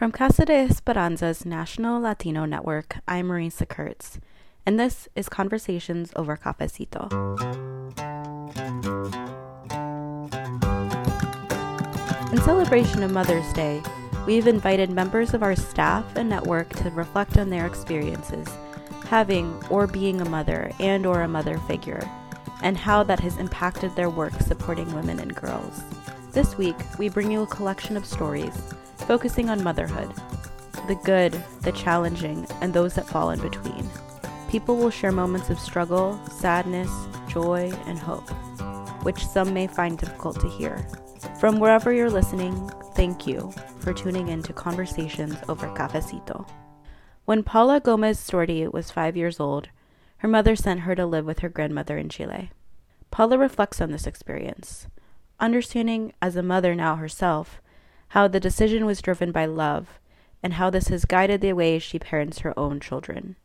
From Casa de Esperanza's National Latino Network, I'm Marisa Kurtz, and this is Conversations over Cafecito. In celebration of Mother's Day, we've invited members of our staff and network to reflect on their experiences having or being a mother and or a mother figure and how that has impacted their work supporting women and girls. This week, we bring you a collection of stories focusing on motherhood the good, the challenging, and those that fall in between. People will share moments of struggle, sadness, joy, and hope, which some may find difficult to hear. From wherever you're listening, thank you for tuning in to Conversations over Cafecito. When Paula Gomez Stordy was five years old, her mother sent her to live with her grandmother in Chile. Paula reflects on this experience, understanding as a mother now herself how the decision was driven by love and how this has guided the way she parents her own children.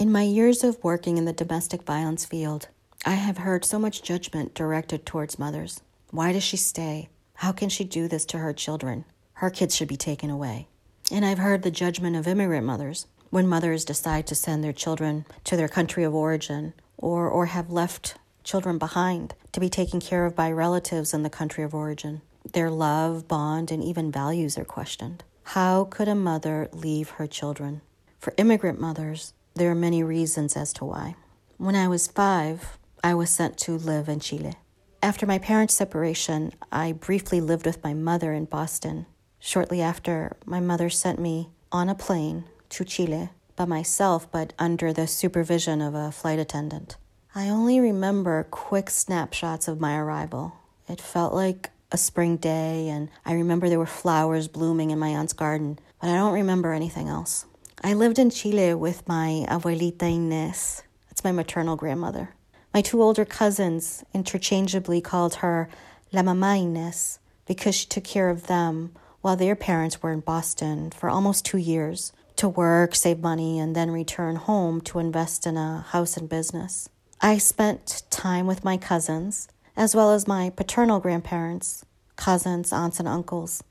In my years of working in the domestic violence field, I have heard so much judgment directed towards mothers. Why does she stay? How can she do this to her children? Her kids should be taken away. And I've heard the judgment of immigrant mothers when mothers decide to send their children to their country of origin or, or have left children behind to be taken care of by relatives in the country of origin. Their love, bond, and even values are questioned. How could a mother leave her children? For immigrant mothers, there are many reasons as to why. When I was five, I was sent to live in Chile. After my parents' separation, I briefly lived with my mother in Boston. Shortly after, my mother sent me on a plane to Chile by myself, but under the supervision of a flight attendant. I only remember quick snapshots of my arrival. It felt like a spring day, and I remember there were flowers blooming in my aunt's garden, but I don't remember anything else. I lived in Chile with my abuelita Inés. That's my maternal grandmother. My two older cousins interchangeably called her La Mamá Inés because she took care of them while their parents were in Boston for almost two years to work, save money, and then return home to invest in a house and business. I spent time with my cousins, as well as my paternal grandparents, cousins, aunts, and uncles.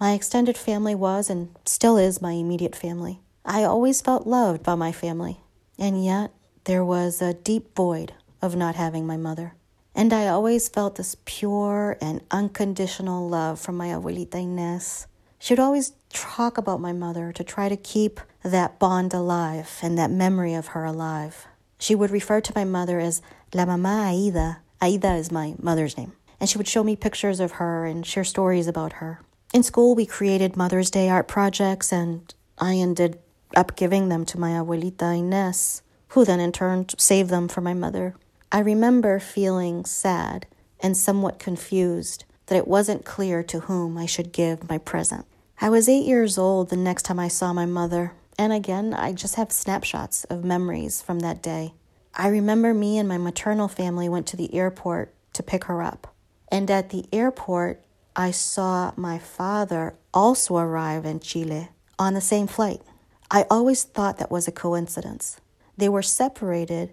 My extended family was and still is my immediate family. I always felt loved by my family, and yet there was a deep void of not having my mother. And I always felt this pure and unconditional love from my abuelita Inés. She would always talk about my mother to try to keep that bond alive and that memory of her alive. She would refer to my mother as La Mamá Aida. Aida is my mother's name. And she would show me pictures of her and share stories about her. In school, we created Mother's Day art projects, and I ended up giving them to my abuelita Inés, who then in turn saved them for my mother. I remember feeling sad and somewhat confused that it wasn't clear to whom I should give my present. I was eight years old the next time I saw my mother, and again, I just have snapshots of memories from that day. I remember me and my maternal family went to the airport to pick her up. And at the airport, I saw my father also arrive in Chile on the same flight. I always thought that was a coincidence. They were separated,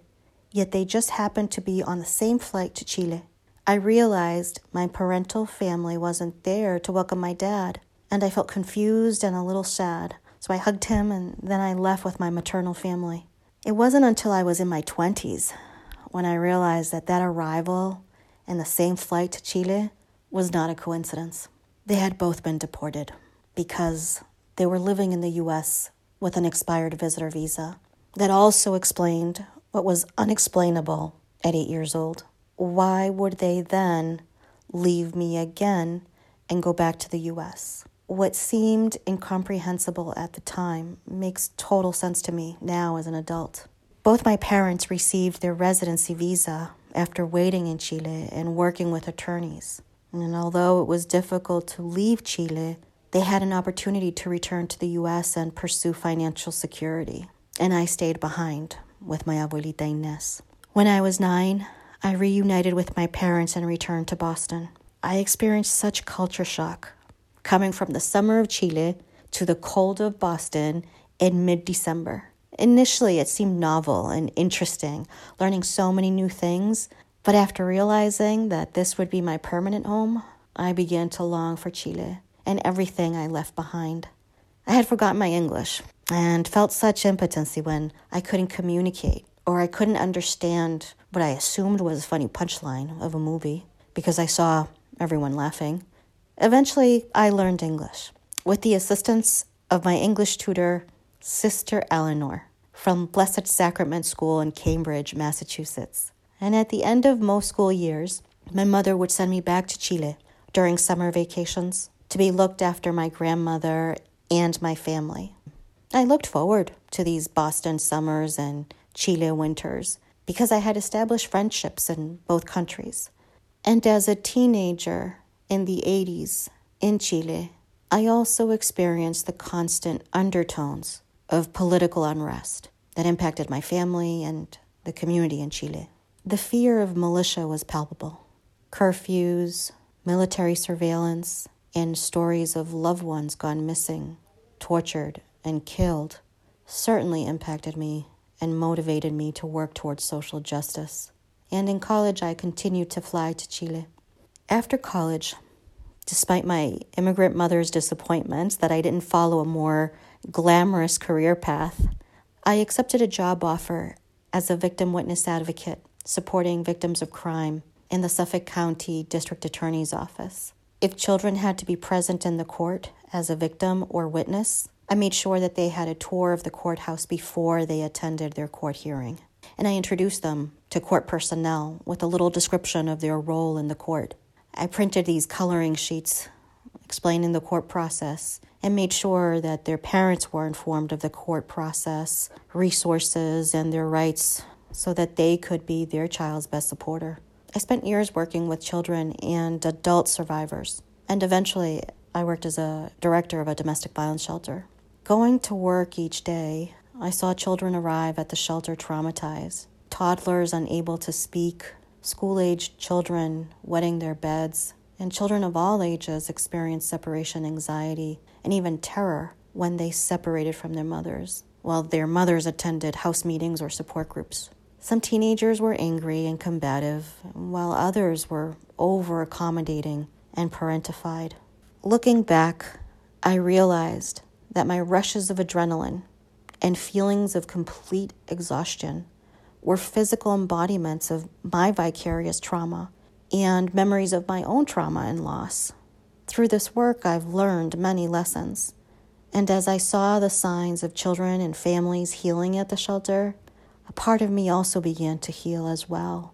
yet they just happened to be on the same flight to Chile. I realized my parental family wasn't there to welcome my dad and I felt confused and a little sad. So I hugged him and then I left with my maternal family. It wasn't until I was in my 20s when I realized that that arrival and the same flight to Chile was not a coincidence. They had both been deported because they were living in the US with an expired visitor visa. That also explained what was unexplainable at eight years old. Why would they then leave me again and go back to the US? What seemed incomprehensible at the time makes total sense to me now as an adult. Both my parents received their residency visa after waiting in Chile and working with attorneys. And although it was difficult to leave Chile, they had an opportunity to return to the US and pursue financial security. And I stayed behind with my abuelita Inés. When I was nine, I reunited with my parents and returned to Boston. I experienced such culture shock coming from the summer of Chile to the cold of Boston in mid December. Initially, it seemed novel and interesting, learning so many new things, but after realizing that this would be my permanent home, I began to long for Chile and everything I left behind. I had forgotten my English and felt such impotency when I couldn't communicate or I couldn't understand what I assumed was a funny punchline of a movie because I saw everyone laughing. Eventually, I learned English with the assistance of my English tutor, Sister Eleanor, from Blessed Sacrament School in Cambridge, Massachusetts. And at the end of most school years, my mother would send me back to Chile during summer vacations to be looked after my grandmother and my family. I looked forward to these Boston summers and Chile winters because I had established friendships in both countries. And as a teenager in the 80s in Chile, I also experienced the constant undertones of political unrest that impacted my family and the community in Chile. The fear of militia was palpable. Curfews, military surveillance, and stories of loved ones gone missing, tortured, and killed certainly impacted me and motivated me to work towards social justice. And in college, I continued to fly to Chile. After college, despite my immigrant mother's disappointment that I didn't follow a more glamorous career path, I accepted a job offer as a victim witness advocate supporting victims of crime in the Suffolk County District Attorney's Office. If children had to be present in the court as a victim or witness, I made sure that they had a tour of the courthouse before they attended their court hearing. And I introduced them to court personnel with a little description of their role in the court. I printed these coloring sheets explaining the court process and made sure that their parents were informed of the court process, resources, and their rights so that they could be their child's best supporter. I spent years working with children and adult survivors, and eventually I worked as a director of a domestic violence shelter. Going to work each day, I saw children arrive at the shelter traumatized, toddlers unable to speak, school aged children wetting their beds, and children of all ages experience separation anxiety and even terror when they separated from their mothers, while their mothers attended house meetings or support groups. Some teenagers were angry and combative, while others were over accommodating and parentified. Looking back, I realized that my rushes of adrenaline and feelings of complete exhaustion were physical embodiments of my vicarious trauma and memories of my own trauma and loss. Through this work, I've learned many lessons. And as I saw the signs of children and families healing at the shelter, a part of me also began to heal as well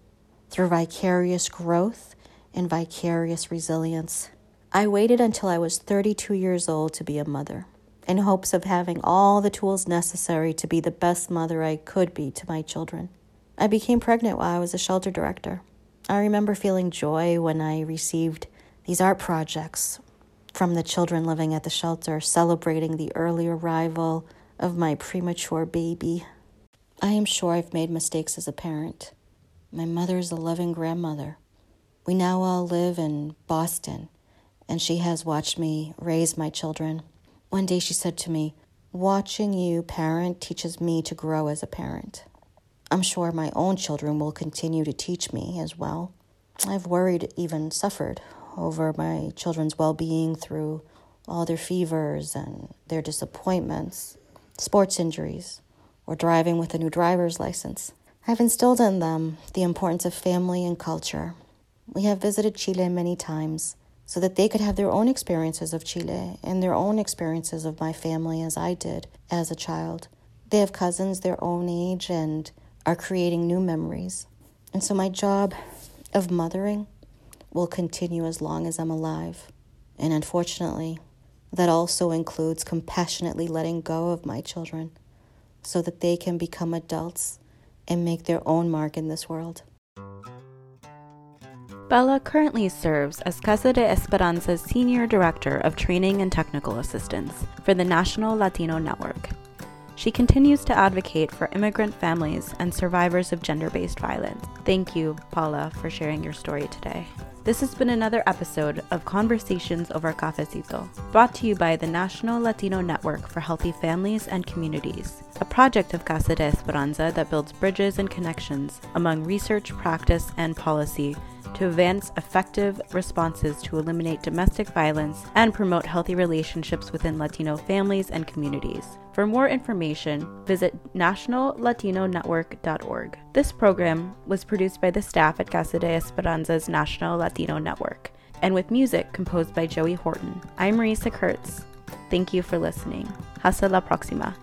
through vicarious growth and vicarious resilience. I waited until I was 32 years old to be a mother in hopes of having all the tools necessary to be the best mother I could be to my children. I became pregnant while I was a shelter director. I remember feeling joy when I received these art projects from the children living at the shelter, celebrating the early arrival of my premature baby. I am sure I've made mistakes as a parent. My mother is a loving grandmother. We now all live in Boston, and she has watched me raise my children. One day she said to me, Watching you parent teaches me to grow as a parent. I'm sure my own children will continue to teach me as well. I've worried, even suffered, over my children's well being through all their fevers and their disappointments, sports injuries, or driving with a new driver's license. I've instilled in them the importance of family and culture. We have visited Chile many times so that they could have their own experiences of Chile and their own experiences of my family as I did as a child. They have cousins their own age and are creating new memories. And so my job of mothering will continue as long as I'm alive. And unfortunately, that also includes compassionately letting go of my children so that they can become adults and make their own mark in this world. Paula currently serves as Casa de Esperanza's Senior Director of Training and Technical Assistance for the National Latino Network. She continues to advocate for immigrant families and survivors of gender based violence. Thank you, Paula, for sharing your story today. This has been another episode of Conversations over Cafecito, brought to you by the National Latino Network for Healthy Families and Communities, a project of Casa de Esperanza that builds bridges and connections among research, practice, and policy to advance effective responses to eliminate domestic violence and promote healthy relationships within Latino families and communities. For more information, visit nationallatinonetwork.org. This program was produced by the staff at Casa de Esperanza's National Latino Network and with music composed by Joey Horton. I'm Marisa Kurtz. Thank you for listening. Hasta la próxima.